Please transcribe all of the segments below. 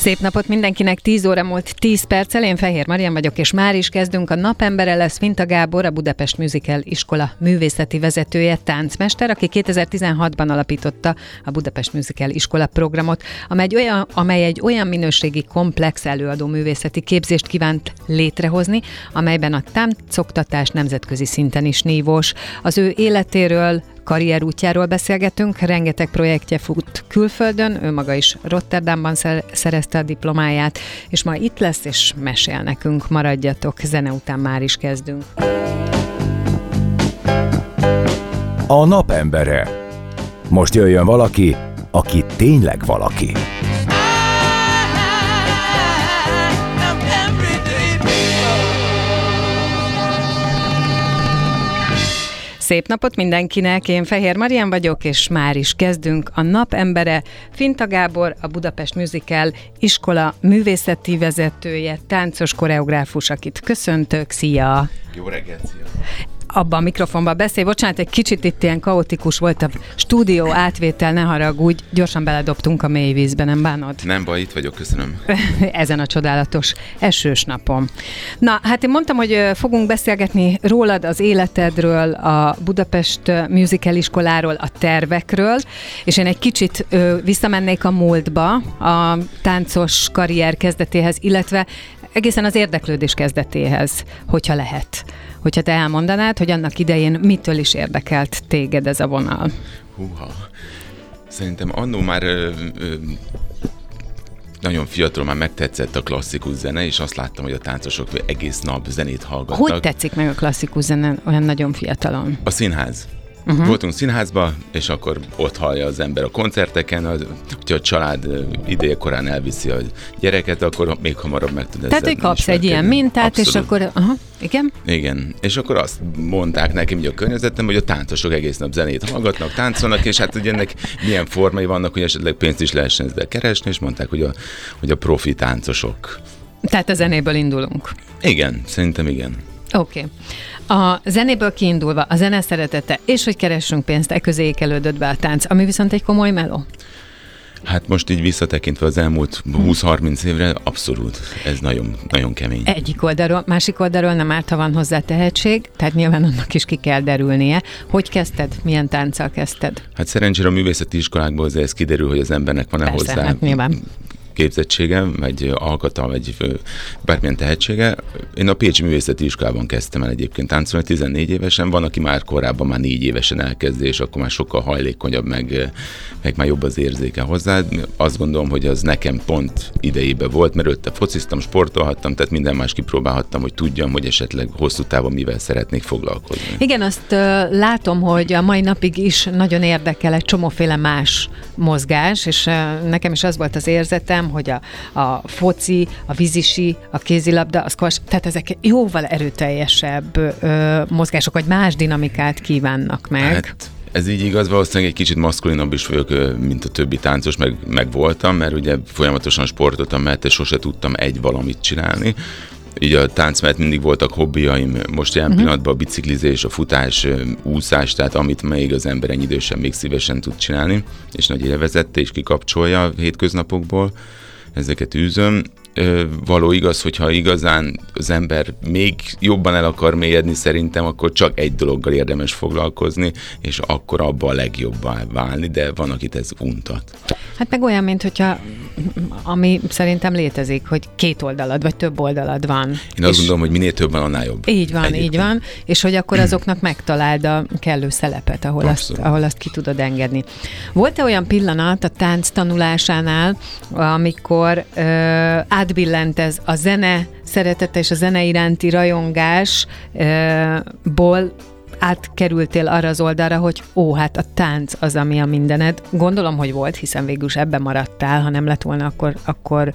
Szép napot mindenkinek, 10 óra múlt 10 perccel, én Fehér Marian vagyok, és már is kezdünk. A napembere lesz Finta Gábor, a Budapest Musical iskola művészeti vezetője, táncmester, aki 2016-ban alapította a Budapest Musical iskola programot, amely egy olyan, amely egy olyan minőségi komplex előadó művészeti képzést kívánt létrehozni, amelyben a táncoktatás nemzetközi szinten is nívós. Az ő életéről, karrierútjáról beszélgetünk, rengeteg projektje fut külföldön, ő maga is Rotterdamban szerezte a diplomáját, és ma itt lesz, és mesél nekünk, maradjatok, zene után már is kezdünk. A napembere. Most jöjjön valaki, aki tényleg valaki. Szép napot mindenkinek, én Fehér Marian vagyok, és már is kezdünk. A napembere Finta Gábor, a Budapest Musical iskola művészeti vezetője, táncos koreográfus, akit köszöntök. Szia! Jó reggelt, szia! Abban a mikrofonban beszélj. Bocsánat, egy kicsit itt ilyen kaotikus volt a stúdió átvétel, ne haragudj, gyorsan beledobtunk a mély vízbe, nem bánod? Nem baj, itt vagyok, köszönöm. Ezen a csodálatos esős napon. Na, hát én mondtam, hogy fogunk beszélgetni rólad, az életedről, a Budapest Musical iskoláról, a tervekről, és én egy kicsit visszamennék a múltba, a táncos karrier kezdetéhez, illetve egészen az érdeklődés kezdetéhez, hogyha lehet. Hogyha te elmondanád, hogy annak idején mitől is érdekelt téged ez a vonal? Húha. Szerintem annó már ö, ö, nagyon fiatal már megtetszett a klasszikus zene, és azt láttam, hogy a táncosok egész nap zenét hallgatnak. Hogy tetszik meg a klasszikus zene olyan nagyon fiatalon? A színház. Uh-huh. Voltunk színházba, és akkor ott hallja az ember a koncerteken, az, hogyha a család ideje korán elviszi a gyereket, akkor még hamarabb meg tud Tehát, hogy kapsz egy ilyen mintát, Abszolút. és akkor, aha, igen? Igen, és akkor azt mondták nekem, hogy a környezetem, hogy a táncosok egész nap zenét hallgatnak, táncolnak, és hát ugye ennek milyen formai vannak, hogy esetleg pénzt is lehessen ezzel keresni, és mondták, hogy a, hogy a profi táncosok. Tehát a zenéből indulunk. Igen, szerintem igen. Oké. Okay. A zenéből kiindulva, a zene szeretete, és hogy keressünk pénzt, e közé ékelődött be a tánc, ami viszont egy komoly meló. Hát most így visszatekintve az elmúlt 20-30 évre, abszolút, ez nagyon, nagyon kemény. Egyik oldalról, másik oldalról nem árt, ha van hozzá tehetség, tehát nyilván annak is ki kell derülnie. Hogy kezdted? Milyen tánccal kezdted? Hát szerencsére a művészeti iskolákból ez kiderül, hogy az embernek van-e Persze, hozzá hát nyilván képzettsége, vagy alkata, vagy bármilyen tehetsége. Én a Pécsi Művészeti Iskolában kezdtem el egyébként táncolni 14 évesen, van, aki már korábban már 4 évesen elkezdi, és akkor már sokkal hajlékonyabb, meg, meg már jobb az érzéke hozzá. Azt gondolom, hogy az nekem pont idejébe volt, mert ötte fociztam, sportolhattam, tehát minden más kipróbálhattam, hogy tudjam, hogy esetleg hosszú távon mivel szeretnék foglalkozni. Igen, azt látom, hogy a mai napig is nagyon érdekel egy csomóféle más mozgás, és nekem is az volt az érzetem, hogy a, a foci, a vízisi, a kézilabda, az kvas, tehát ezek jóval erőteljesebb ö, mozgások, vagy más dinamikát kívánnak meg. Hát, ez így igaz, valószínűleg egy kicsit maszkulinabb is vagyok, mint a többi táncos, meg, meg voltam, mert ugye folyamatosan sportoltam, mert sose tudtam egy valamit csinálni. Így a tánc mellett mindig voltak hobbiaim, most jelen uh-huh. pillanatban a biciklizés, a futás, úszás, tehát amit még az ember ennyi idősen még szívesen tud csinálni, és nagy élvezette, és kikapcsolja a hétköznapokból ezeket űzöm. Való igaz, hogyha igazán az ember még jobban el akar mélyedni szerintem, akkor csak egy dologgal érdemes foglalkozni, és akkor abba a legjobban válni, de van, akit ez untat. Hát meg olyan, mint hogyha ami szerintem létezik, hogy két oldalad, vagy több oldalad van. Én azt gondolom, hogy minél több van, annál jobb. Így van, Egyébként. így van, és hogy akkor azoknak megtaláld a kellő szelepet, ahol azt, ahol azt ki tudod engedni. Volt-e olyan pillanat a tánc tanulásánál, amikor ö, átbillent ez a zene szeretete és a zene iránti rajongásból átkerültél arra az oldalra, hogy ó, hát a tánc az, ami a mindened. Gondolom, hogy volt, hiszen végül is ebben maradtál, ha nem lett volna, akkor, akkor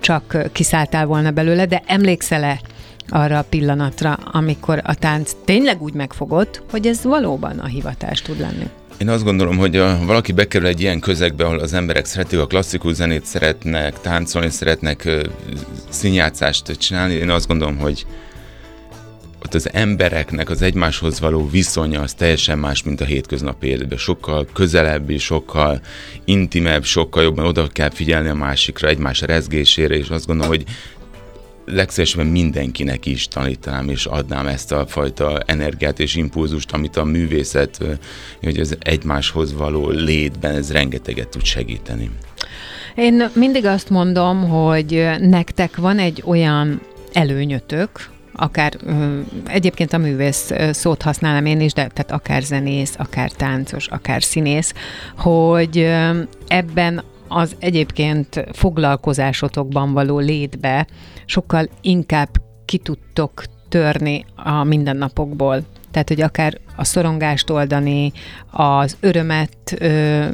csak kiszálltál volna belőle, de emlékszel-e arra a pillanatra, amikor a tánc tényleg úgy megfogott, hogy ez valóban a hivatás tud lenni? Én azt gondolom, hogy ha valaki bekerül egy ilyen közegbe, ahol az emberek szeretik a klasszikus zenét, szeretnek táncolni, szeretnek színjátszást csinálni, én azt gondolom, hogy ott az embereknek az egymáshoz való viszonya az teljesen más, mint a hétköznapi életben. Sokkal közelebbi, sokkal intimebb, sokkal jobban oda kell figyelni a másikra, egymás rezgésére, és azt gondolom, hogy legszívesebben mindenkinek is tanítanám és adnám ezt a fajta energiát és impulzust, amit a művészet, hogy az egymáshoz való létben ez rengeteget tud segíteni. Én mindig azt mondom, hogy nektek van egy olyan előnyötök, akár egyébként a művész szót használom én is, de tehát akár zenész, akár táncos, akár színész, hogy ebben az egyébként foglalkozásotokban való létbe sokkal inkább ki tudtok törni a mindennapokból. Tehát, hogy akár a szorongást oldani, az örömet ö,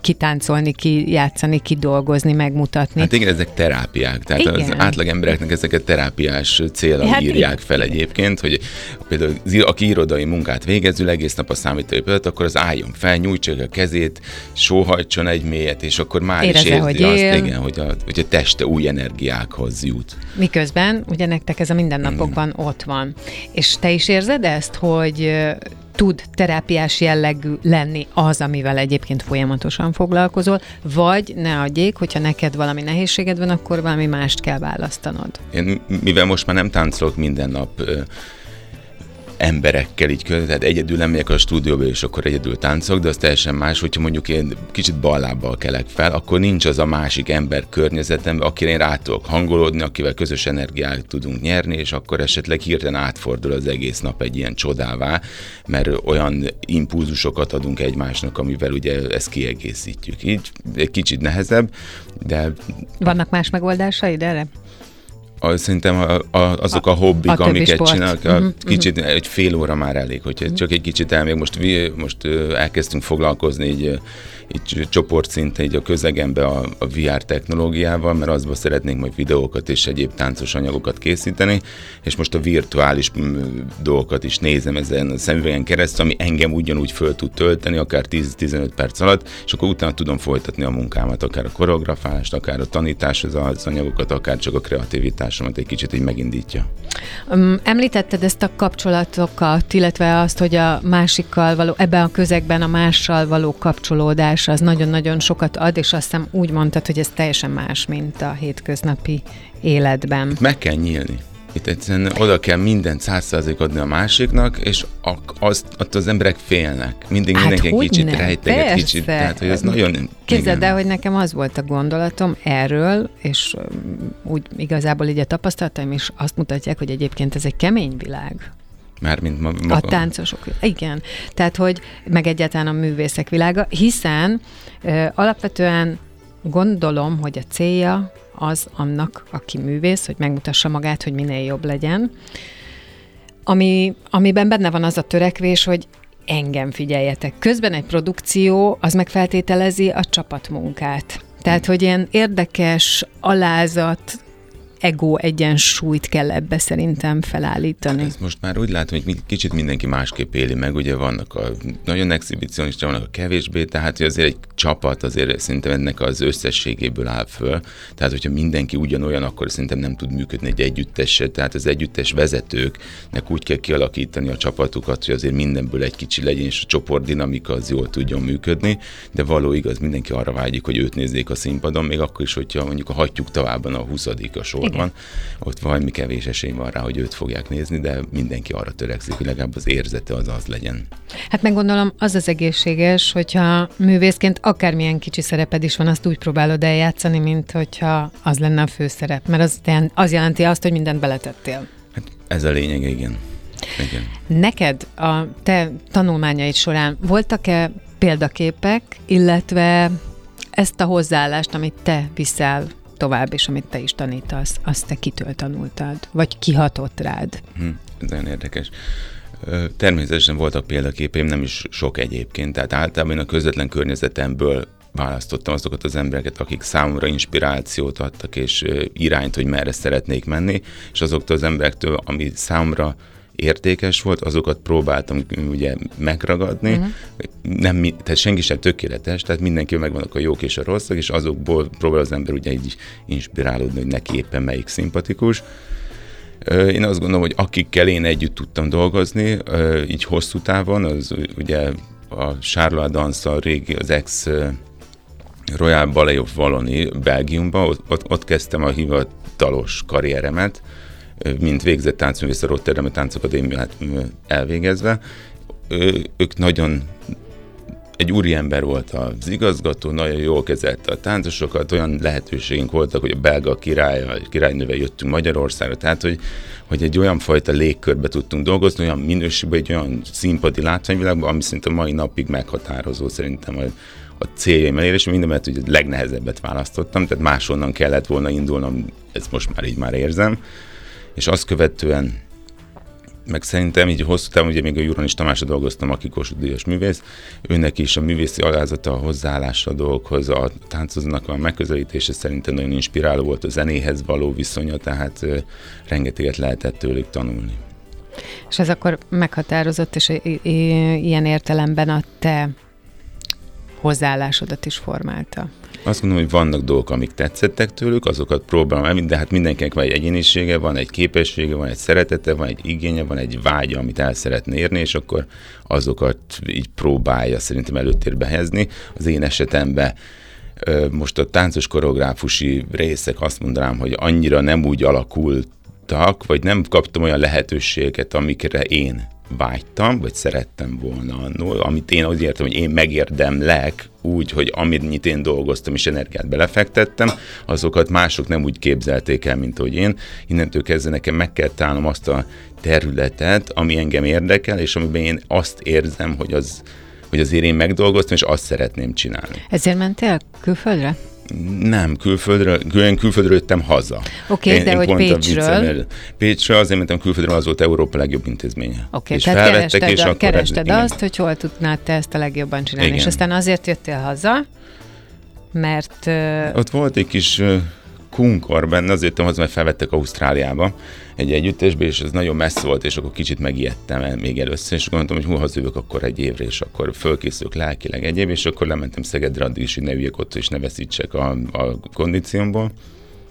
kitáncolni, kijátszani, kidolgozni, megmutatni. Hát igen, ezek terápiák. Tehát igen. az átlag embereknek ezeket terápiás célra hát írják igen. fel egyébként, hogy például aki irodai munkát végezül egész nap a számítógép akkor az álljon fel, nyújtsa a kezét, sóhajtson egy mélyet, és akkor már Érezze, is érzi hogy azt, él. igen, hogy a, hogy a teste új energiákhoz jut. Miközben ugye nektek ez a mindennapokban mm. ott van. És te is érzed ezt, hogy tud terápiás jellegű lenni az, amivel egyébként folyamatosan foglalkozol, vagy ne adjék, hogyha neked valami nehézséged van, akkor valami mást kell választanod. Én, mivel most már nem táncolok minden nap, emberekkel így között, tehát egyedül nem a stúdióba, és akkor egyedül táncolok, de az teljesen más, hogyha mondjuk én kicsit ballábbal kelek fel, akkor nincs az a másik ember környezetemben, akire én rá tudok hangolódni, akivel közös energiát tudunk nyerni, és akkor esetleg hirtelen átfordul az egész nap egy ilyen csodává, mert olyan impulzusokat adunk egymásnak, amivel ugye ezt kiegészítjük. Így egy kicsit nehezebb, de... Vannak más megoldásaid erre? Szerintem a, a, azok a hobbik, a amiket csinálok, a, uh-huh, kicsit uh-huh. egy fél óra már elég, hogyha uh-huh. csak egy kicsit elmegyek. Most, most elkezdtünk foglalkozni így így csoportszinten így a közegembe a, a VR technológiával, mert azból szeretnénk majd videókat és egyéb táncos anyagokat készíteni, és most a virtuális dolgokat is nézem ezen a szemüvegen keresztül, ami engem ugyanúgy föl tud tölteni, akár 10-15 perc alatt, és akkor utána tudom folytatni a munkámat, akár a koreografálást, akár a tanításhoz az anyagokat, akár csak a kreativitásomat egy kicsit így megindítja. Említetted ezt a kapcsolatokat, illetve azt, hogy a másikkal való, ebben a közegben a mással való kapcsolódás tudása az nagyon-nagyon sokat ad, és azt hiszem úgy mondtad, hogy ez teljesen más, mint a hétköznapi életben. Meg kell nyílni. Itt egyszerűen oda kell mindent százszerzék adni a másiknak, és azt, azt az emberek félnek. Mindig hát mindenki kicsit rejteget, Persze. kicsit. Tehát, hogy ez nagyon... Képzeld el, hogy nekem az volt a gondolatom erről, és úgy igazából így a tapasztalataim is azt mutatják, hogy egyébként ez egy kemény világ. Mármint ma, maga. A táncosok, igen. Tehát, hogy meg egyáltalán a művészek világa, hiszen ö, alapvetően gondolom, hogy a célja az annak, aki művész, hogy megmutassa magát, hogy minél jobb legyen. Ami, amiben benne van az a törekvés, hogy engem figyeljetek. Közben egy produkció az megfeltételezi a csapatmunkát. Tehát, hogy ilyen érdekes, alázat, ego egyensúlyt kell ebbe szerintem felállítani. Ez most már úgy látom, hogy kicsit mindenki másképp éli meg, ugye vannak a nagyon exhibicionista, vannak a kevésbé, tehát hogy azért egy csapat azért szerintem ennek az összességéből áll föl, tehát hogyha mindenki ugyanolyan, akkor szerintem nem tud működni egy együtteset, tehát az együttes vezetőknek úgy kell kialakítani a csapatukat, hogy azért mindenből egy kicsi legyen, és a csoport dinamika az jól tudjon működni, de való igaz, mindenki arra vágyik, hogy őt nézzék a színpadon, még akkor is, hogyha mondjuk a hagyjuk továbban a 20. a sor van, ott valami kevés esély van rá, hogy őt fogják nézni, de mindenki arra törekszik, hogy legalább az érzete az az legyen. Hát meg gondolom, az az egészséges, hogyha művészként akármilyen kicsi szereped is van, azt úgy próbálod eljátszani, mint hogyha az lenne a főszerep, mert az, az jelenti azt, hogy mindent beletettél. Hát ez a lényeg, igen. igen. Neked a te tanulmányaid során voltak-e példaképek, illetve ezt a hozzáállást, amit te viszel tovább, és amit te is tanítasz, azt te kitől tanultad? Vagy kihatott rád? Hm, ez nagyon érdekes. Természetesen voltak példaképeim, nem is sok egyébként, tehát általában én a közvetlen környezetemből választottam azokat az embereket, akik számomra inspirációt adtak, és irányt, hogy merre szeretnék menni, és azoktól az emberektől, ami számomra értékes volt, azokat próbáltam ugye megragadni. Uh-huh. Nem, tehát senki sem tökéletes, tehát mindenki megvannak a jók és a rosszak, és azokból próbál az ember ugye így inspirálódni, hogy neki éppen melyik szimpatikus. Én azt gondolom, hogy akikkel én együtt tudtam dolgozni, így hosszú távon, az ugye a Charlotte Dance, a régi, az ex Royal Ballet of Wallonie Belgiumban, ott, ott, ott kezdtem a hivatalos karrieremet, mint végzett táncművész a Rotterdami Táncakadémiát elvégezve. Ők nagyon egy úriember volt az igazgató, nagyon jól kezelte a táncosokat, olyan lehetőségünk voltak, hogy a belga király, a királynővel jöttünk Magyarországra, tehát hogy, hogy egy olyan fajta légkörbe tudtunk dolgozni, olyan minőségben, egy olyan színpadi látványvilágban, ami szerintem mai napig meghatározó szerintem a, a céljaim elérésre, minden mert hogy a legnehezebbet választottam, tehát máshonnan kellett volna indulnom, ezt most már így már érzem, és azt követően meg szerintem így hosszú távon, ugye még a Juranis Tamásra dolgoztam, aki Kossuth Díjas művész, őnek is a művészi alázata, a hozzáállása a dolgokhoz, a táncoznak a megközelítése szerintem nagyon inspiráló volt a zenéhez való viszonya, tehát rengeteget lehetett tőlük tanulni. És ez akkor meghatározott, és ilyen értelemben a te hozzáállásodat is formálta. Azt gondolom, hogy vannak dolgok, amik tetszettek tőlük, azokat próbálom de hát mindenkinek van egy egyénisége, van egy képessége, van egy szeretete, van egy igénye, van egy vágya, amit el szeretne érni, és akkor azokat így próbálja szerintem előtérbe helyezni. Az én esetemben most a táncos koreográfusi részek azt mondanám, hogy annyira nem úgy alakultak, vagy nem kaptam olyan lehetőséget, amikre én vágytam, vagy szerettem volna annól, amit én úgy értem, hogy én megérdemlek úgy, hogy amit én dolgoztam és energiát belefektettem, azokat mások nem úgy képzelték el, mint hogy én. Innentől kezdve nekem meg kell találnom azt a területet, ami engem érdekel, és amiben én azt érzem, hogy az, hogy azért én megdolgoztam, és azt szeretném csinálni. Ezért mentél külföldre? Nem, külföldről, én külföldről jöttem haza. Oké, okay, de hogy Pécsről? Pécsről azért mentem külföldről, az volt Európa legjobb intézménye. Oké, okay, tehát kerested, és a, kerested ez, azt, hogy hol tudnád te ezt a legjobban csinálni, igen. és aztán azért jöttél haza, mert... Ott volt egy kis kunkor benne, azért jöttem haza, mert felvettek Ausztráliába egy együttesbe, és ez nagyon messze volt, és akkor kicsit megijedtem el még először, és gondoltam, hogy hú, hazajövök akkor egy évre, és akkor fölkészülök lelkileg egyéb, és akkor lementem Szegedre addig is, hogy ne üljek ott, és ne veszítsek a, a kondíciómból,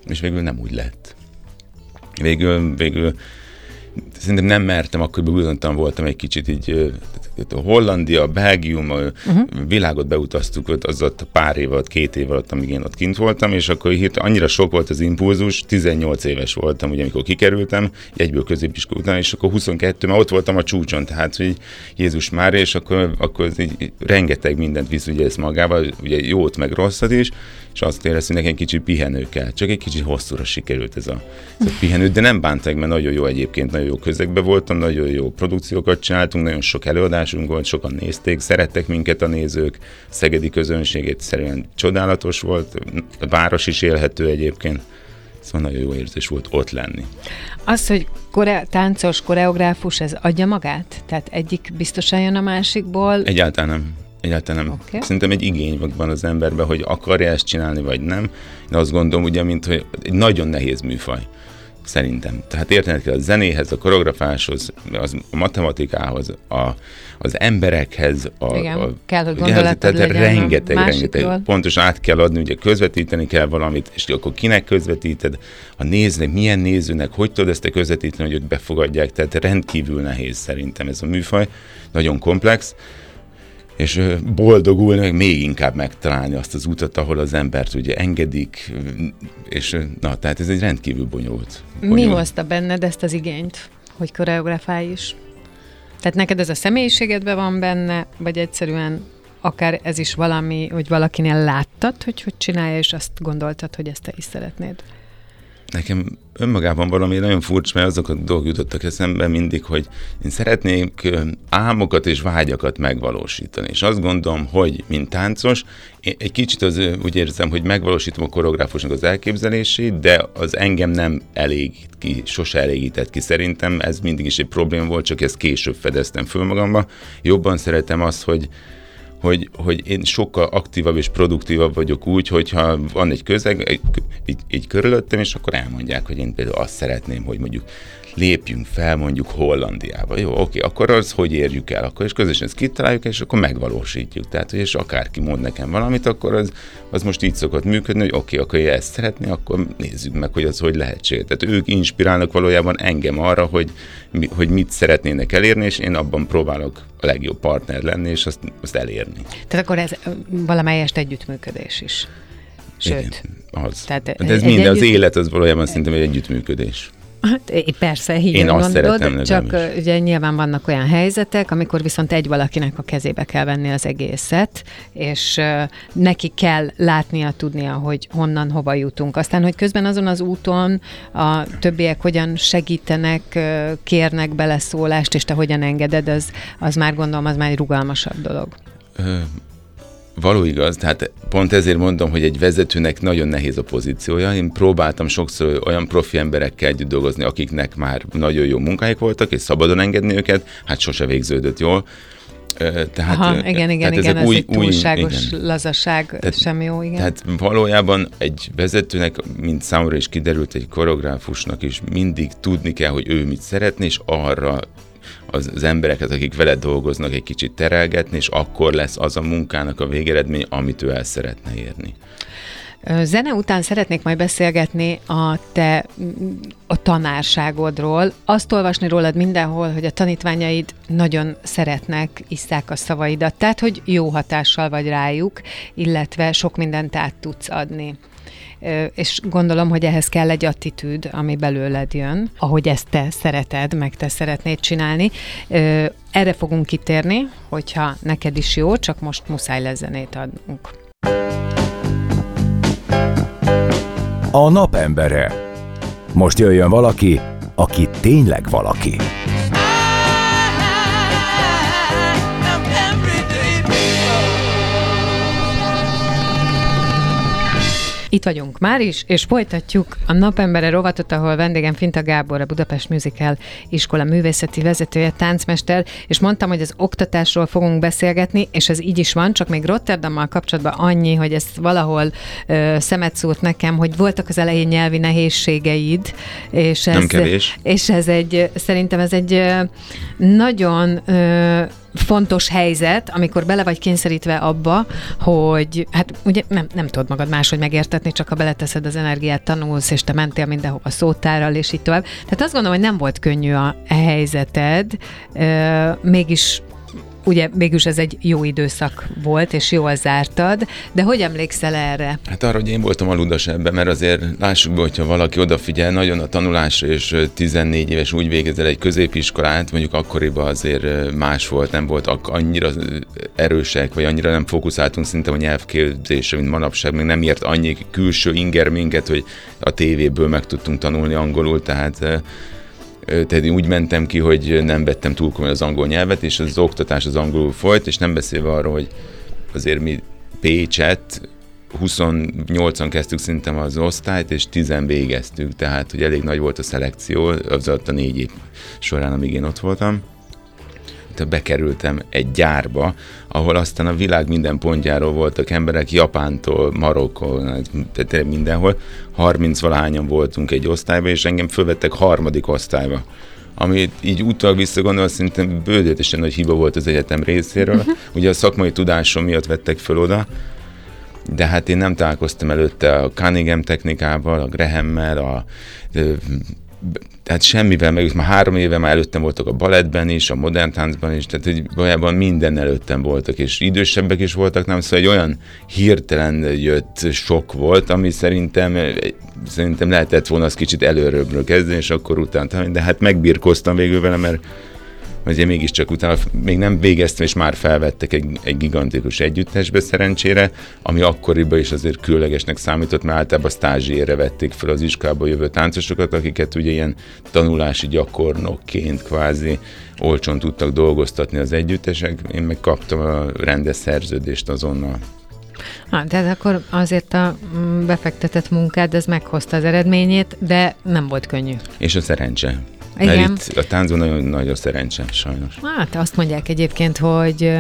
és végül nem úgy lett. Végül, végül szerintem nem mertem, akkor bizonytalan voltam egy kicsit így, Hollandia, Belgium, uh-huh. világot beutaztuk ott, az ott pár év alatt, két év alatt, amíg én ott kint voltam, és akkor hírt, annyira sok volt az impulzus, 18 éves voltam, ugye, amikor kikerültem, egyből középiskola után, és akkor 22, már ott voltam a csúcson, tehát, hogy Jézus már, és akkor, akkor így rengeteg mindent visz ugye ez magával, ugye jót meg rosszat is, és azt éreztem, hogy nekem kicsit pihenő kell. Csak egy kicsit hosszúra sikerült ez a, ez a pihenő, de nem bántak, mert nagyon jó egyébként, nagyon jó közegben voltam, nagyon jó produkciókat csináltunk, nagyon sok előadásunk volt, sokan nézték, szerettek minket a nézők, szegedi közönségét szerint csodálatos volt, a város is élhető egyébként. Szóval nagyon jó érzés volt ott lenni. Az, hogy kore- táncos, koreográfus, ez adja magát? Tehát egyik biztosan jön a másikból? Egyáltalán nem. Egyáltalán nem. Okay. Szerintem egy igény van az emberben, hogy akarja ezt csinálni, vagy nem. De azt gondolom, ugye, mint hogy egy nagyon nehéz műfaj. Szerintem. Tehát értened kell a zenéhez, a koreografáshoz, az, a matematikához, a, az emberekhez. A, Igen, a, kell, hogy gondolatod tehát rengeteg, rengeteg. Pontosan át kell adni, ugye közvetíteni kell valamit, és akkor kinek közvetíted, a néznek, milyen nézőnek, hogy tudod ezt közvetíteni, hogy ők befogadják. Tehát rendkívül nehéz szerintem ez a műfaj. Nagyon komplex és boldogulni, meg még inkább megtalálni azt az utat, ahol az embert ugye engedik, és na, tehát ez egy rendkívül bonyolult. bonyolult. Mi hozta benned ezt az igényt, hogy koreografálj is? Tehát neked ez a személyiségedben van benne, vagy egyszerűen akár ez is valami, hogy valakinél láttad, hogy hogy csinálja, és azt gondoltad, hogy ezt te is szeretnéd? Nekem önmagában valami nagyon furcsa, mert azok a dolgok jutottak eszembe mindig, hogy én szeretnék álmokat és vágyakat megvalósítani. És azt gondolom, hogy mint táncos, én egy kicsit az, úgy érzem, hogy megvalósítom a koreográfusnak az elképzelését, de az engem nem elégít ki, sose elégített ki. Szerintem ez mindig is egy probléma volt, csak ezt később fedeztem föl magamba. Jobban szeretem azt, hogy hogy, hogy én sokkal aktívabb és produktívabb vagyok úgy, hogyha van egy közeg, így, így körülöttem, és akkor elmondják, hogy én például azt szeretném, hogy mondjuk lépjünk fel mondjuk Hollandiába. Jó, oké, akkor az hogy érjük el? Akkor és közösen ezt kitaláljuk, és akkor megvalósítjuk. Tehát, hogy és akárki mond nekem valamit, akkor az, az most így szokott működni, hogy oké, akkor én ezt szeretné, akkor nézzük meg, hogy az hogy lehetséges. Tehát ők inspirálnak valójában engem arra, hogy, hogy mit szeretnének elérni, és én abban próbálok a legjobb partner lenni, és azt, azt elérni. Tehát akkor ez valamelyest együttműködés is. Sőt. Igen, az. Tehát De ez minden, együtt... az élet az valójában szerintem egy együttműködés. Hát, persze, így Én azt gondolod, csak is. ugye nyilván vannak olyan helyzetek, amikor viszont egy valakinek a kezébe kell venni az egészet, és uh, neki kell látnia, tudnia, hogy honnan, hova jutunk. Aztán, hogy közben azon az úton a többiek hogyan segítenek, kérnek beleszólást, és te hogyan engeded, az, az már gondolom, az már egy rugalmasabb dolog. Való igaz, tehát pont ezért mondom, hogy egy vezetőnek nagyon nehéz a pozíciója. Én próbáltam sokszor olyan profi emberekkel együtt dolgozni, akiknek már nagyon jó munkáik voltak, és szabadon engedni őket, hát sose végződött jól. Tehát, Aha, igen, igen, igen, ez, új, egy túlságos új, lazaság tehát, sem jó, igen. Tehát valójában egy vezetőnek, mint számomra is kiderült, egy koreográfusnak is mindig tudni kell, hogy ő mit szeretne, és arra az, az embereket, akik veled dolgoznak, egy kicsit terelgetni, és akkor lesz az a munkának a végeredmény, amit ő el szeretne érni. Zene után szeretnék majd beszélgetni a te a tanárságodról. Azt olvasni rólad mindenhol, hogy a tanítványaid nagyon szeretnek, isszák a szavaidat, tehát hogy jó hatással vagy rájuk, illetve sok mindent át tudsz adni és gondolom, hogy ehhez kell egy attitűd, ami belőled jön, ahogy ezt te szereted, meg te szeretnéd csinálni. Erre fogunk kitérni, hogyha neked is jó, csak most muszáj lesz zenét adnunk. A napembere. Most jöjjön valaki, aki tényleg valaki. Itt vagyunk már is, és folytatjuk a Napembere rovatot, ahol vendégem Finta Gábor, a Budapest Musical iskola művészeti vezetője, táncmester, és mondtam, hogy az oktatásról fogunk beszélgetni, és ez így is van, csak még Rotterdammal kapcsolatban annyi, hogy ezt valahol ö, szemet szúrt nekem, hogy voltak az elején nyelvi nehézségeid, és ez, Nem kevés. és ez egy, szerintem ez egy nagyon ö, fontos helyzet, amikor bele vagy kényszerítve abba, hogy hát ugye nem, nem tudod magad máshogy megértetni, csak ha beleteszed az energiát, tanulsz, és te mentél mindenhova szótárral, és így tovább. Tehát azt gondolom, hogy nem volt könnyű a, helyzeted, mégis ugye mégis ez egy jó időszak volt, és jól zártad, de hogy emlékszel erre? Hát arra, hogy én voltam a ludas ebben, mert azért lássuk be, hogyha valaki odafigyel nagyon a tanulásra, és 14 éves úgy végezel egy középiskolát, mondjuk akkoriban azért más volt, nem volt annyira erősek, vagy annyira nem fókuszáltunk szinte a nyelvképzésre, mint manapság, még nem ért annyi külső inger minket, hogy a tévéből meg tudtunk tanulni angolul, tehát tehát én úgy mentem ki, hogy nem vettem túl komolyan az angol nyelvet, és az oktatás az angolul folyt, és nem beszélve arról, hogy azért mi Pécset 28-an kezdtük szerintem az osztályt, és 10 végeztük, tehát hogy elég nagy volt a szelekció az a négy év során, amíg én ott voltam bekerültem egy gyárba, ahol aztán a világ minden pontjáról voltak emberek, Japántól, Marokkól, tehát mindenhol. 30 valahányan voltunk egy osztályba, és engem fölvettek harmadik osztályba ami így utólag visszagondolva szerintem bődötesen nagy hiba volt az egyetem részéről. Uh-huh. Ugye a szakmai tudásom miatt vettek föl oda, de hát én nem találkoztam előtte a Cunningham technikával, a Graham-mel, a tehát semmivel, meg már három éve már előttem voltak a balettben is, a modern táncban is, tehát hogy valójában minden előttem voltak, és idősebbek is voltak, nem, szóval egy olyan hirtelen jött sok volt, ami szerintem, szerintem lehetett volna az kicsit előröbbről kezdeni, és akkor utána, de hát megbirkoztam végül vele, mert azért mégiscsak utána még nem végeztem, és már felvettek egy, egy gigantikus együttesbe szerencsére, ami akkoriban is azért különlegesnek számított, mert általában stázsére vették fel az iskolába jövő táncosokat, akiket ugye ilyen tanulási gyakornokként kvázi olcsón tudtak dolgoztatni az együttesek. Én meg kaptam a rendes szerződést azonnal. Ha, tehát akkor azért a mm, befektetett munkád, ez meghozta az eredményét, de nem volt könnyű. És a szerencse. Igen. Mert itt a táncban nagyon nagy a szerencse, sajnos. Hát azt mondják egyébként, hogy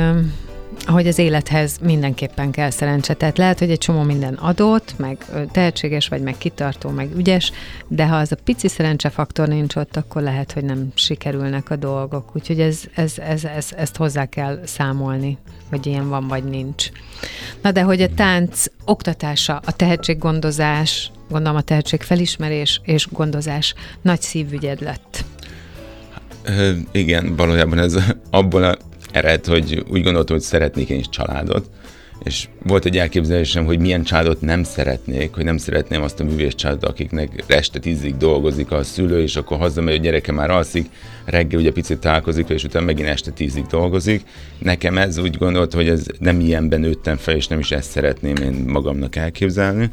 hogy az élethez mindenképpen kell szerencse. Tehát lehet, hogy egy csomó minden adott, meg tehetséges vagy, meg kitartó, meg ügyes, de ha az a pici szerencsefaktor nincs ott, akkor lehet, hogy nem sikerülnek a dolgok. Úgyhogy ez, ez, ez, ez, ezt hozzá kell számolni, hogy ilyen van, vagy nincs. Na de hogy a tánc oktatása, a tehetséggondozás, gondolom a tehetség felismerés és gondozás nagy szívügyed lett. Igen, valójában ez abból a ered, hogy úgy gondoltam, hogy szeretnék én is családot, és volt egy elképzelésem, hogy milyen családot nem szeretnék, hogy nem szeretném azt a művész családot, akiknek este tízig dolgozik a szülő, és akkor hazamegy, a gyereke már alszik, reggel ugye picit találkozik, és utána megint este tízig dolgozik. Nekem ez úgy gondolt, hogy ez nem ilyenben nőttem fel, és nem is ezt szeretném én magamnak elképzelni.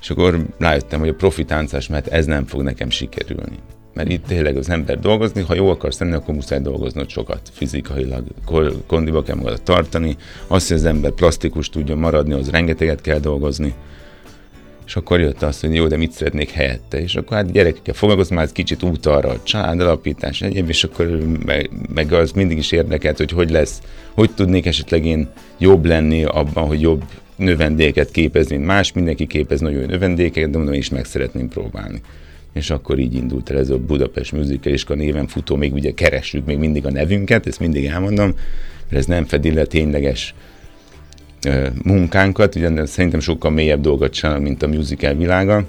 És akkor rájöttem, hogy a profi mert ez nem fog nekem sikerülni. Mert itt tényleg az ember dolgozni, ha jó akarsz lenni, akkor muszáj dolgoznod sokat. Fizikailag, kondiba kell magadat tartani. Azt, hogy az ember plastikus tudjon maradni, az rengeteget kell dolgozni. És akkor jött az, hogy jó, de mit szeretnék helyette. És akkor hát gyerekekkel foglalkozni, már kicsit út arra, a családalapítás, egyéb, és akkor meg, meg, az mindig is érdekelt, hogy hogy lesz, hogy tudnék esetleg én jobb lenni abban, hogy jobb növendéket képezni, mint más, mindenki képez nagyon jó növendékeket, de mondom, én is meg szeretném próbálni. És akkor így indult el ez a Budapest Musical Iskola néven futó, még ugye keressük még mindig a nevünket, ezt mindig elmondom, mert ez nem fedi le tényleges munkánkat, ugye szerintem sokkal mélyebb dolgot csinálnak, mint a musical világa,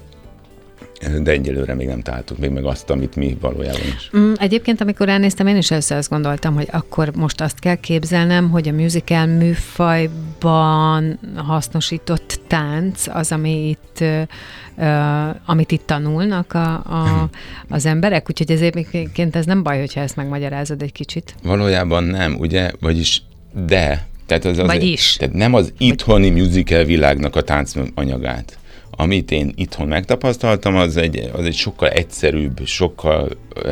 de egyelőre még nem találtuk még meg azt, amit mi valójában is. Mm, Egyébként, amikor elnéztem, én is először azt gondoltam, hogy akkor most azt kell képzelnem, hogy a musical műfajban hasznosított tánc az, ami itt, ö, amit itt tanulnak a, a, az emberek, úgyhogy ezért egyébként ez nem baj, hogyha ezt megmagyarázod egy kicsit. Valójában nem, ugye? Vagyis de. Tehát az, az Vagyis. Tehát nem az itthoni musical világnak a táncanyagát. Amit én itthon megtapasztaltam, az egy, az egy sokkal egyszerűbb, sokkal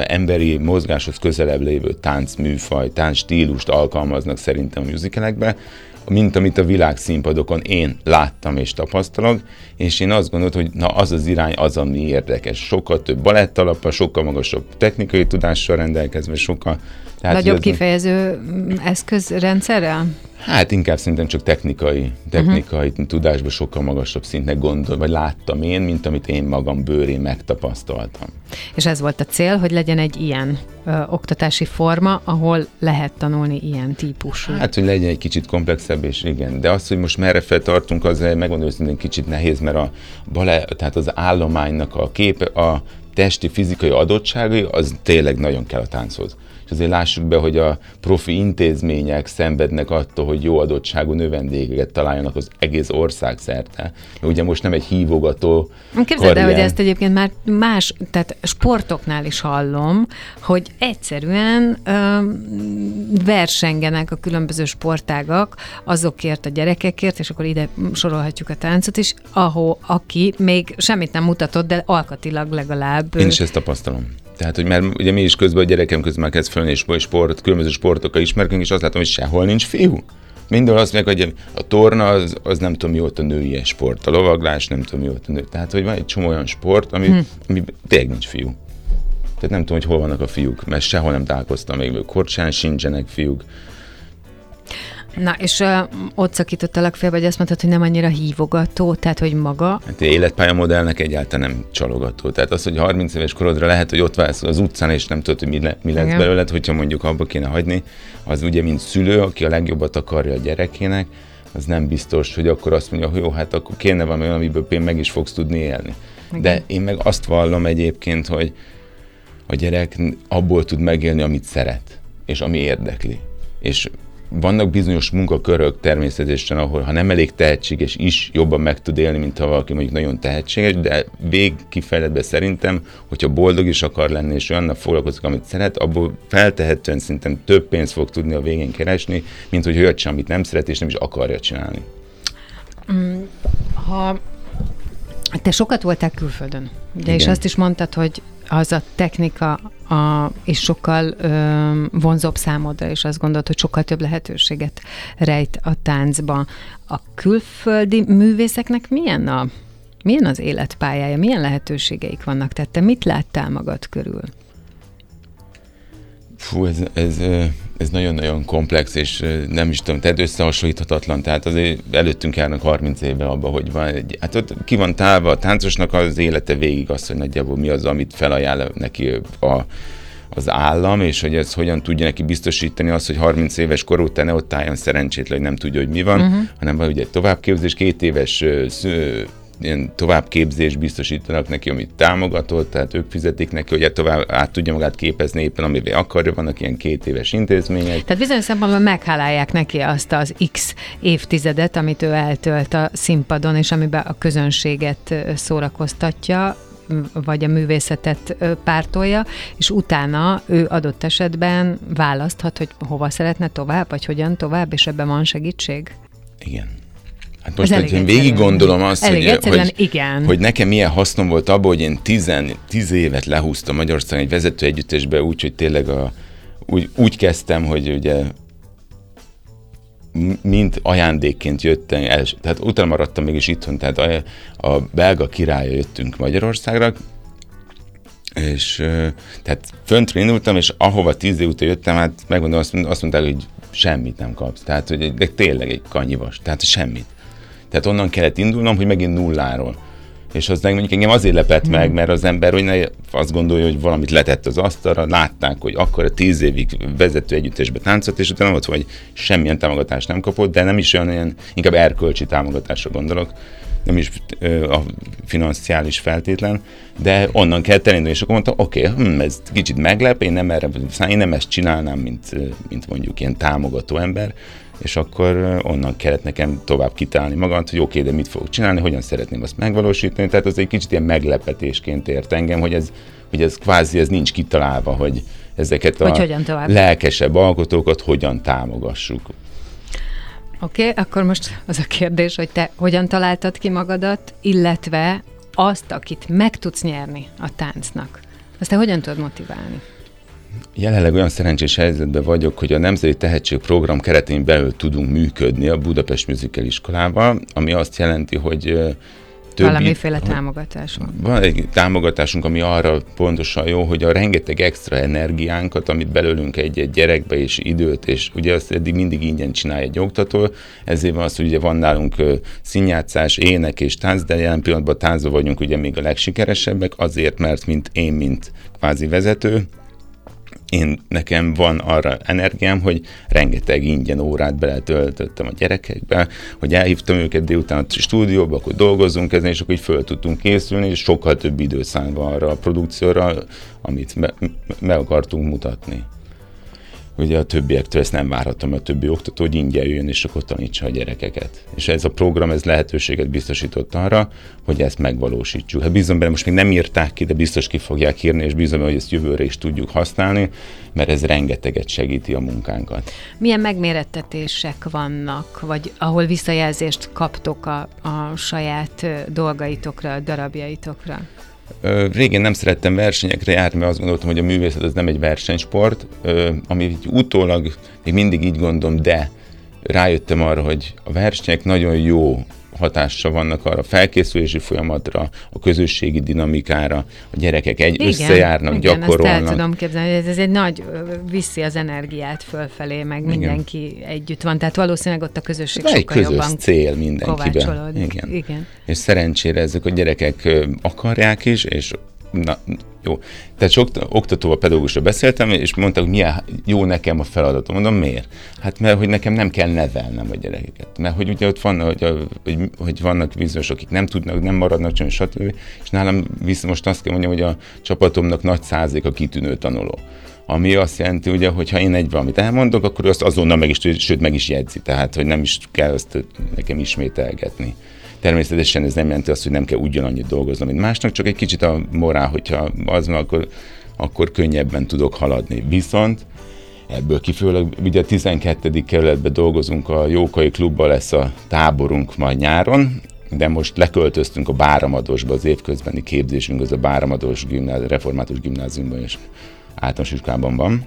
emberi mozgáshoz közelebb lévő táncműfaj, táncstílust alkalmaznak szerintem a musicalekbe, mint amit a világszínpadokon én láttam és tapasztalok, és én azt gondoltam, hogy na az az irány az, ami érdekes. Sokkal több balettalappa, sokkal magasabb technikai tudással rendelkezve, sokkal... Tehát, Nagyobb kifejező mm, eszközrendszerrel? Hát inkább szerintem csak technikai, technikai uh-huh. tudásban sokkal magasabb szintnek gondol, vagy láttam én, mint amit én magam bőrén megtapasztaltam. És ez volt a cél, hogy legyen egy ilyen ö, oktatási forma, ahol lehet tanulni ilyen típusú. Hát, hogy legyen egy kicsit komplexebb, és igen. De az, hogy most merre fel tartunk, az megmondom őszintén kicsit nehéz, mert a bale, tehát az állománynak a képe, a testi, fizikai adottságai, az tényleg nagyon kell a tánchoz. És azért lássuk be, hogy a profi intézmények szenvednek attól, hogy jó adottságú növendégeket találjanak az egész ország szerte. Ugye most nem egy hívogató Képzeld el, hogy karrier. ezt egyébként már más, tehát sportoknál is hallom, hogy egyszerűen ö, versengenek a különböző sportágak azokért a gyerekekért, és akkor ide sorolhatjuk a táncot is, ahol aki még semmit nem mutatott, de alkatilag legalább... Én is ezt tapasztalom. Tehát, hogy mert ugye mi is közben a gyerekem közben már kezd fölni, és sport, különböző sportokkal ismerkünk, és azt látom, hogy sehol nincs fiú. Mindenhol azt mondják, hogy a torna az, az nem tudom mióta női sport, a lovaglás nem tudom mióta nő. Tehát, hogy van egy csomó olyan sport, ami, hm. ami tényleg nincs fiú. Tehát nem tudom, hogy hol vannak a fiúk, mert sehol nem találkoztam még, korcsán sincsenek fiúk. Na, és uh, ott szakítottalak félbe, hogy azt mondtad, hogy nem annyira hívogató, tehát, hogy maga Hát életpályamodellnek egyáltalán nem csalogató. Tehát az, hogy 30 éves korodra lehet, hogy ott válsz az utcán, és nem tudod, hogy mi, le, mi lesz Igen. belőled, hogyha mondjuk abba kéne hagyni, az ugye, mint szülő, aki a legjobbat akarja a gyerekének, az nem biztos, hogy akkor azt mondja, hogy jó, hát akkor kéne valami amiből meg is fogsz tudni élni. De én meg azt vallom egyébként, hogy a gyerek abból tud megélni, amit szeret, és ami érdekli. És vannak bizonyos munkakörök természetesen, ahol ha nem elég tehetséges is, jobban meg tud élni, mint ha valaki mondjuk nagyon tehetséges, de végkifejletben szerintem, hogyha boldog is akar lenni, és olyannak foglalkozik, amit szeret, abból feltehetően szerintem több pénzt fog tudni a végén keresni, mint hogy olyat sem, amit nem szeret, és nem is akarja csinálni. Ha te sokat voltál külföldön, ugye, Igen. és azt is mondtad, hogy az a technika a, és sokkal ö, vonzóbb számodra, és azt gondolod, hogy sokkal több lehetőséget rejt a táncba. A külföldi művészeknek milyen a milyen az életpályája, milyen lehetőségeik vannak? Tehát te mit láttál magad körül? Fú, ez, ez, ez nagyon-nagyon komplex, és nem is tudom, tehát összehasonlíthatatlan. Tehát azért előttünk járnak 30 éve abba, hogy van egy, hát ott ki van tálva a táncosnak az élete végig az, hogy nagyjából mi az, amit felajánl neki a, az állam, és hogy ez hogyan tudja neki biztosítani azt, hogy 30 éves kor után ne ott álljon szerencsétlen, hogy nem tudja, hogy mi van, uh-huh. hanem van ugye egy továbbképzés, két éves sző, ilyen továbbképzés biztosítanak neki, amit támogatott, tehát ők fizetik neki, hogy tovább át tudja magát képezni éppen, amivel akarja, vannak ilyen két éves intézmények. Tehát bizonyos szempontból meghálálják neki azt az X évtizedet, amit ő eltölt a színpadon, és amiben a közönséget szórakoztatja, vagy a művészetet pártolja, és utána ő adott esetben választhat, hogy hova szeretne tovább, vagy hogyan tovább, és ebben van segítség? Igen. Hát most, hogy én végig gondolom azt, elég hogy, hogy, igen. hogy nekem milyen hasznom volt abból, hogy én tizen, tíz évet lehúztam Magyarországon egy vezető együttesbe úgy, hogy tényleg a, úgy, úgy kezdtem, hogy ugye mint ajándékként jöttem, el, tehát utána maradtam mégis itthon, tehát a, a belga királya jöttünk Magyarországra, és tehát föntről indultam, és ahova tíz év után jöttem, hát megmondom, azt, azt mondták, hogy semmit nem kapsz. Tehát, hogy de tényleg egy kanyivas, tehát semmit. Tehát onnan kellett indulnom, hogy megint nulláról. És az mondjuk engem azért lepett meg, mert az ember hogy ne azt gondolja, hogy valamit letett az asztalra, látták, hogy akkor a tíz évig vezető együttesbe táncolt, és utána ott vagy semmilyen támogatást nem kapott, de nem is olyan, olyan inkább erkölcsi támogatásra gondolok, nem is ö, a financiális feltétlen, de onnan kell elindulni, és akkor mondta, oké, okay, hm, ez kicsit meglep, én nem, erre, én nem ezt csinálnám, mint, mint mondjuk ilyen támogató ember, és akkor onnan kellett nekem tovább kitálni magam, hogy oké, okay, de mit fogok csinálni, hogyan szeretném azt megvalósítani, tehát az egy kicsit ilyen meglepetésként ért engem, hogy ez, hogy ez kvázi ez nincs kitalálva, hogy ezeket a Hogy hogyan tovább. lelkesebb alkotókat hogyan támogassuk. Oké, okay, akkor most az a kérdés, hogy te hogyan találtad ki magadat, illetve azt, akit meg tudsz nyerni a táncnak. Azt te hogyan tudod motiválni? Jelenleg olyan szerencsés helyzetben vagyok, hogy a Nemzeti Tehetség Program keretén belül tudunk működni a Budapest Musical Iskolával, ami azt jelenti, hogy többi, Valamiféle támogatás van. egy támogatásunk, ami arra pontosan jó, hogy a rengeteg extra energiánkat, amit belőlünk egy-egy gyerekbe, és időt, és ugye azt eddig mindig ingyen csinálja egy oktató, ezért van az, hogy ugye van nálunk színjátszás, ének és tánc, de jelen pillanatban táncban vagyunk ugye még a legsikeresebbek, azért, mert mint én, mint kvázi vezető, én nekem van arra energiám, hogy rengeteg ingyen órát beletöltöttem a gyerekekbe, hogy elhívtam őket délután a stúdióba, akkor dolgozzunk ezen, és akkor így föl tudtunk készülni, és sokkal több idő szállva arra a produkcióra, amit me- meg akartunk mutatni. Ugye a többiektől ezt nem várhatom, a többi oktató, hogy ingyen jön, és akkor tanítsa a gyerekeket. És ez a program, ez lehetőséget biztosított arra, hogy ezt megvalósítsuk. Hát bízom benne, most még nem írták ki, de biztos ki fogják írni, és bízom, benne, hogy ezt jövőre is tudjuk használni, mert ez rengeteget segíti a munkánkat. Milyen megmérettetések vannak, vagy ahol visszajelzést kaptok a, a saját dolgaitokra, a darabjaitokra? Régen nem szerettem versenyekre járni, mert azt gondoltam, hogy a művészet az nem egy versenysport, ami így utólag még mindig így gondolom, de rájöttem arra, hogy a versenyek nagyon jó hatással vannak arra a felkészülési folyamatra, a közösségi dinamikára, a gyerekek egy összejárnak, igen, gyakorolnak. Azt el tudom képzelni, hogy ez, ez egy nagy, viszi az energiát fölfelé, meg Igen. mindenki együtt van, tehát valószínűleg ott a közösség egy sokkal közös jobban cél mindenkiben. Igen. Igen. És szerencsére ezek a gyerekek akarják is, és na, jó. Tehát sok oktatóval, pedagógusra beszéltem, és mondta, hogy milyen jó nekem a feladatom. Mondom, miért? Hát mert hogy nekem nem kell nevelnem a gyerekeket. Mert hogy ugye ott vannak, hogy, a, hogy, hogy vannak bizonyos, akik nem tudnak, nem maradnak csak, stb. És nálam visz, most azt kell mondjam, hogy a csapatomnak nagy százalék a kitűnő tanuló ami azt jelenti, ugye, hogy ha én egy valamit elmondok, akkor azt azonnal meg is, sőt meg is jegyzi, tehát hogy nem is kell azt nekem ismételgetni. Természetesen ez nem jelenti azt, hogy nem kell ugyanannyit dolgoznom, mint másnak, csak egy kicsit a morál, hogyha az van, akkor, akkor könnyebben tudok haladni. Viszont ebből kifőleg, ugye a 12. kerületben dolgozunk, a Jókai Klubban lesz a táborunk majd nyáron, de most leköltöztünk a Báramadosba, az évközbeni képzésünk, az a Báramados gimnáz, református gimnáziumban és általános iskolában van.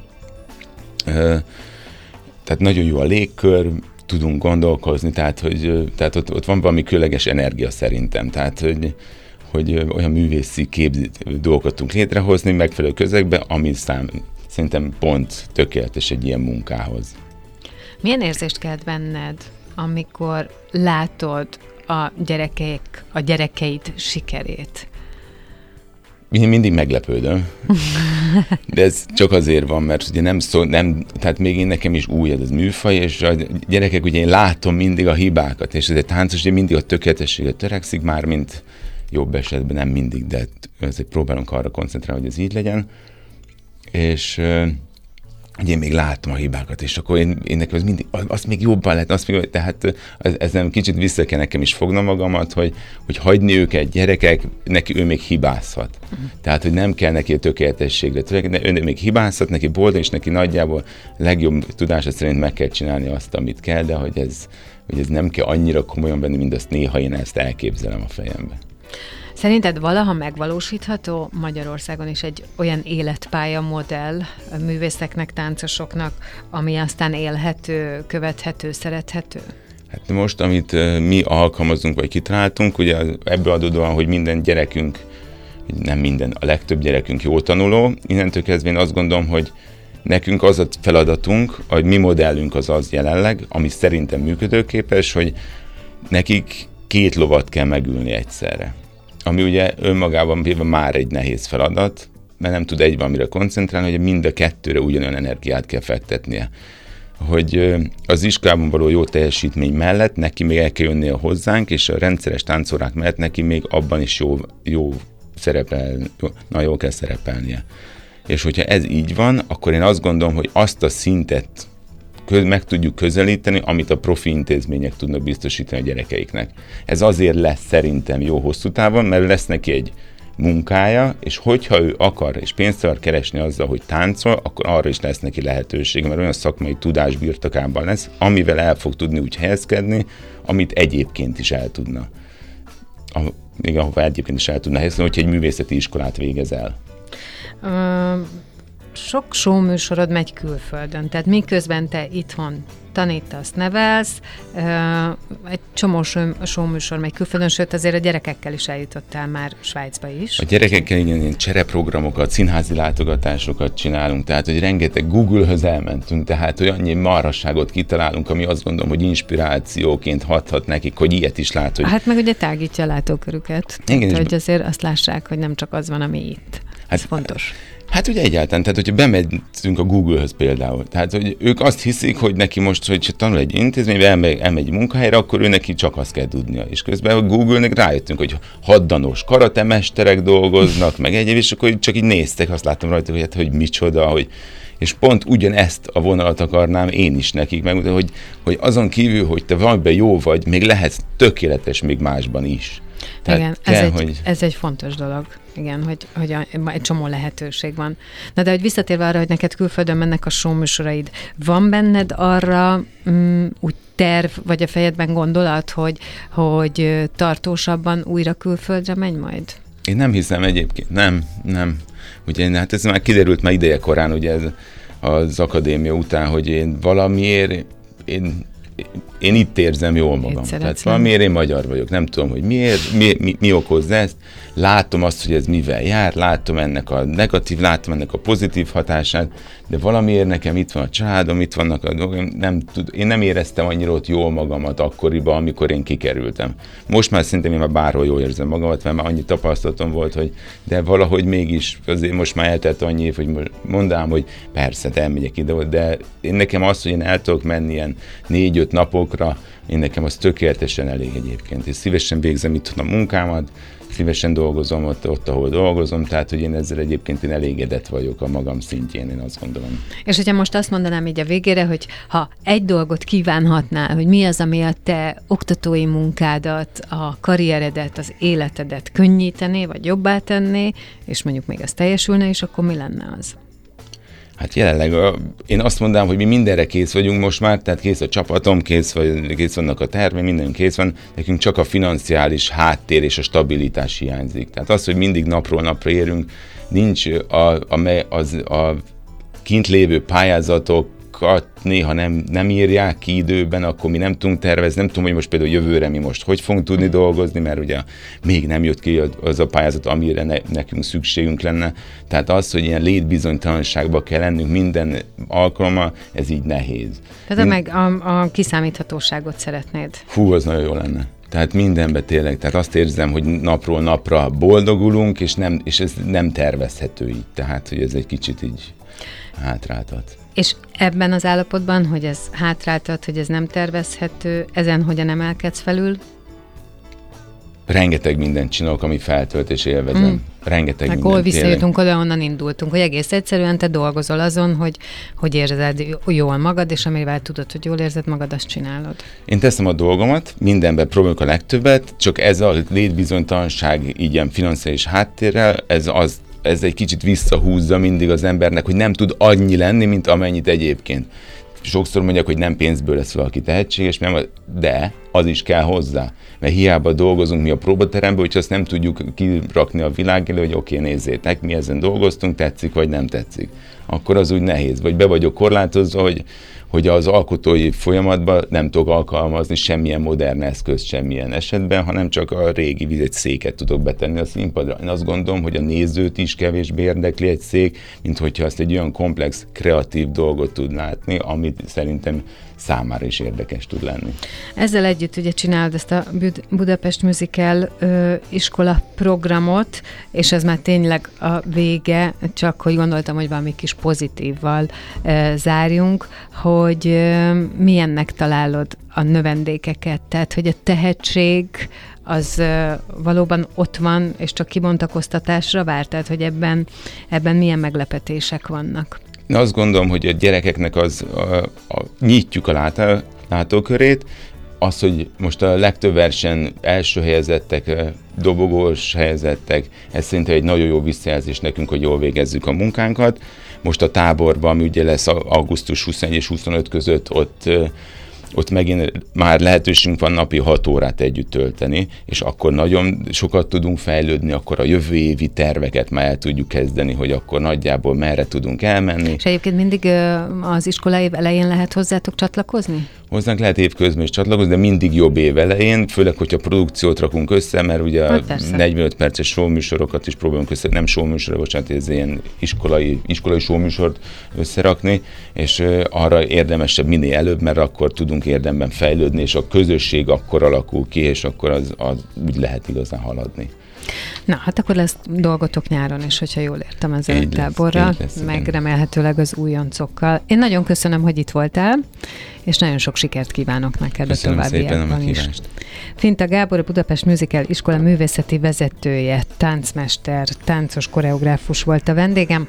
Tehát nagyon jó a légkör, tudunk gondolkozni, tehát, hogy, tehát ott, ott van valami különleges energia szerintem, tehát hogy, hogy olyan művészi képzít dolgokat tudunk létrehozni megfelelő közegbe, ami szám, szerintem pont tökéletes egy ilyen munkához. Milyen érzést kelt benned, amikor látod a gyerekek, a gyerekeid sikerét? Én mindig meglepődöm. De ez csak azért van, mert ugye nem szó, nem, tehát még én nekem is új ez a műfaj, és a gyerekek, ugye én látom mindig a hibákat, és ez egy táncos, ugye mindig a tökéletességet törekszik, már mint jobb esetben nem mindig, de ezért próbálunk arra koncentrálni, hogy ez így legyen. És hogy én még látom a hibákat, és akkor én, én nekem ez mindig, azt még jobban lehet, azt még, tehát ez, nem kicsit vissza kell nekem is fognom magamat, hogy, hogy hagyni őket, gyerekek, neki ő még hibázhat. Uh-huh. Tehát, hogy nem kell neki a tökéletességre törekedni, ő még hibázhat, neki boldog, és neki nagyjából legjobb tudása szerint meg kell csinálni azt, amit kell, de hogy ez, hogy ez nem kell annyira komolyan venni, mint azt néha én ezt elképzelem a fejembe. Szerinted valaha megvalósítható? Magyarországon is egy olyan életpálya modell művészeknek, táncosoknak, ami aztán élhető, követhető, szerethető? Hát most, amit mi alkalmazunk, vagy kitaláltunk, ugye ebből adódóan, hogy minden gyerekünk, nem minden, a legtöbb gyerekünk jó tanuló, innentől kezdve én azt gondolom, hogy nekünk az a feladatunk, hogy mi modellünk az az jelenleg, ami szerintem működőképes, hogy nekik két lovat kell megülni egyszerre ami ugye önmagában véve már egy nehéz feladat, mert nem tud egy valamire koncentrálni, hogy mind a kettőre ugyanolyan energiát kell fektetnie. Hogy az iskolában való jó teljesítmény mellett neki még el kell jönnie hozzánk, és a rendszeres táncórák mellett neki még abban is jó, jó szerepel, na jól kell szerepelnie. És hogyha ez így van, akkor én azt gondolom, hogy azt a szintet meg tudjuk közelíteni, amit a profi intézmények tudnak biztosítani a gyerekeiknek. Ez azért lesz szerintem jó hosszú távon, mert lesz neki egy munkája, és hogyha ő akar és pénzt akar keresni azzal, hogy táncol, akkor arra is lesz neki lehetőség, mert olyan szakmai tudás birtokában lesz, amivel el fog tudni úgy helyezkedni, amit egyébként is el tudna. A, még ahova egyébként is el tudna helyezkedni, hogyha egy művészeti iskolát végez el. Uh sok showműsorod megy külföldön, tehát miközben te itthon tanítasz, nevelsz, egy csomó showműsor megy külföldön, sőt azért a gyerekekkel is eljutottál már Svájcba is. A gyerekekkel igen, ilyen csereprogramokat, színházi látogatásokat csinálunk, tehát hogy rengeteg Google-höz elmentünk, tehát hogy annyi marhasságot kitalálunk, ami azt gondolom, hogy inspirációként hathat nekik, hogy ilyet is lát. Hogy... Hát meg ugye tágítja a látókörüket. Igen, tehát, hogy azért azt lássák, hogy nem csak az van, ami itt. Hát, Ez fontos. Hát ugye egyáltalán, tehát hogyha bemegyünk a Google-höz például, tehát hogy ők azt hiszik, hogy neki most, hogy tanul egy intézménybe, elmegy, elmegy munkahelyre, akkor ő neki csak azt kell tudnia. És közben a Google-nek rájöttünk, hogy haddanos karatemesterek dolgoznak, meg egyéb, és akkor csak így néztek, azt láttam rajta, hogy, hát, hogy micsoda, hogy és pont ugyanezt a vonalat akarnám én is nekik megmutatni, hogy, hogy azon kívül, hogy te valamiben jó vagy, még lehetsz tökéletes még másban is. Tehát Igen, kell, ez, egy, hogy... ez egy fontos dolog. Igen, hogy, hogy a, egy csomó lehetőség van. Na de hogy visszatérve arra, hogy neked külföldön mennek a showműsoraid, van benned arra mm, úgy terv, vagy a fejedben gondolat, hogy, hogy tartósabban újra külföldre menj majd? Én nem hiszem egyébként, nem, nem. Ugye hát ez már kiderült már ideje korán, ugye ez az akadémia után, hogy én valamiért én én itt érzem jól magam. Tehát valamiért én magyar vagyok, nem tudom, hogy miért, mi, mi, mi okozza ezt. Látom azt, hogy ez mivel jár, látom ennek a negatív, látom ennek a pozitív hatását, de valamiért nekem itt van a családom, itt vannak a dolgok, nem tud, én nem éreztem annyira ott jól magamat akkoriban, amikor én kikerültem. Most már szerintem én már bárhol jól érzem magamat, mert már annyi tapasztalatom volt, hogy de valahogy mégis, azért most már eltelt annyi év, hogy mondám, hogy persze, elmegyek ide, de én nekem az, hogy én el tudok menni ilyen négy-öt napokra, én nekem az tökéletesen elég egyébként, és szívesen végzem itt a munkámat, szívesen dolgozom ott, ott, ahol dolgozom, tehát hogy én ezzel egyébként én elégedett vagyok a magam szintjén, én azt gondolom. És hogyha most azt mondanám így a végére, hogy ha egy dolgot kívánhatnál, hogy mi az, ami a te oktatói munkádat, a karrieredet, az életedet könnyítené, vagy jobbá tenné, és mondjuk még ez teljesülne, és akkor mi lenne az? Hát jelenleg a, én azt mondanám, hogy mi mindenre kész vagyunk most már, tehát kész a csapatom, kész, vagy, kész vannak a terve, minden kész van, nekünk csak a financiális háttér és a stabilitás hiányzik. Tehát az, hogy mindig napról napra érünk, nincs a, a, az, a kint lévő pályázatok dolgokat néha nem, nem írják ki időben, akkor mi nem tudunk tervezni, nem tudom, hogy most például jövőre mi most hogy fogunk tudni dolgozni, mert ugye még nem jött ki az a pályázat, amire ne, nekünk szükségünk lenne. Tehát az, hogy ilyen létbizonytalanságba kell lennünk minden alkalommal, ez így nehéz. Tehát Mind... meg a, a kiszámíthatóságot szeretnéd. Hú, az nagyon jó lenne. Tehát mindenbe tényleg, tehát azt érzem, hogy napról napra boldogulunk, és, nem, és ez nem tervezhető így. Tehát, hogy ez egy kicsit így hátráltat. És ebben az állapotban, hogy ez hátráltat, hogy ez nem tervezhető, ezen hogyan emelkedsz felül? Rengeteg mindent csinálok, ami feltölt és élvezem. Mm. Rengeteg Meg hol visszajutunk oda, onnan indultunk, hogy egész egyszerűen te dolgozol azon, hogy, hogy érzed jól magad, és amivel tudod, hogy jól érzed magad, azt csinálod. Én teszem a dolgomat, mindenben próbálok a legtöbbet, csak ez a létbizonytalanság így ilyen financiális háttérrel, ez az ez egy kicsit visszahúzza mindig az embernek, hogy nem tud annyi lenni, mint amennyit egyébként. Sokszor mondják, hogy nem pénzből lesz valaki tehetséges, de az is kell hozzá. Mert hiába dolgozunk mi a próbateremben, hogyha azt nem tudjuk kirakni a világ elő, hogy oké, okay, nézzétek, mi ezen dolgoztunk, tetszik vagy nem tetszik. Akkor az úgy nehéz. Vagy be vagyok korlátozva, hogy hogy az alkotói folyamatban nem tudok alkalmazni semmilyen modern eszközt semmilyen esetben, hanem csak a régi vizet széket tudok betenni a színpadra. Én azt gondolom, hogy a nézőt is kevésbé érdekli egy szék, mint hogyha azt egy olyan komplex, kreatív dolgot tud látni, amit szerintem számára is érdekes tud lenni. Ezzel együtt ugye csinálod ezt a Budapest Musical ö, iskola programot, és ez már tényleg a vége, csak hogy gondoltam, hogy valami kis pozitívval ö, zárjunk, hogy ö, milyennek találod a növendékeket, tehát hogy a tehetség az valóban ott van, és csak kibontakoztatásra vár, tehát hogy ebben, ebben milyen meglepetések vannak. Én azt gondolom, hogy a gyerekeknek az a, a, nyitjuk a látá, látókörét, az, hogy most a legtöbb versen első helyezettek, dobogós helyezettek, ez szerintem egy nagyon jó visszajelzés nekünk, hogy jól végezzük a munkánkat. Most a táborban, ami ugye lesz augusztus 21 és 25 között, ott ott megint már lehetőségünk van napi 6 órát együtt tölteni, és akkor nagyon sokat tudunk fejlődni, akkor a jövő évi terveket már el tudjuk kezdeni, hogy akkor nagyjából merre tudunk elmenni. És egyébként mindig az iskolai elején lehet hozzátok csatlakozni? Hozzánk lehet évközben is csatlakozni, de mindig jobb év elején, főleg, hogyha produkciót rakunk össze, mert ugye hát 45 perces showműsorokat is próbálunk össze, nem showműsor, bocsánat, ez ilyen iskolai, iskolai showműsort összerakni, és arra érdemesebb minél előbb, mert akkor tudunk érdemben fejlődni, és a közösség akkor alakul ki, és akkor az, az úgy lehet igazán haladni. Na, hát akkor lesz dolgotok nyáron is, hogyha jól értem az így táborra, meg igen. remélhetőleg az újoncokkal. Én nagyon köszönöm, hogy itt voltál, és nagyon sok sikert kívánok neked köszönöm a továbbiakban is. Finta Gábor, a Budapest Musical Iskola művészeti vezetője, táncmester, táncos koreográfus volt a vendégem.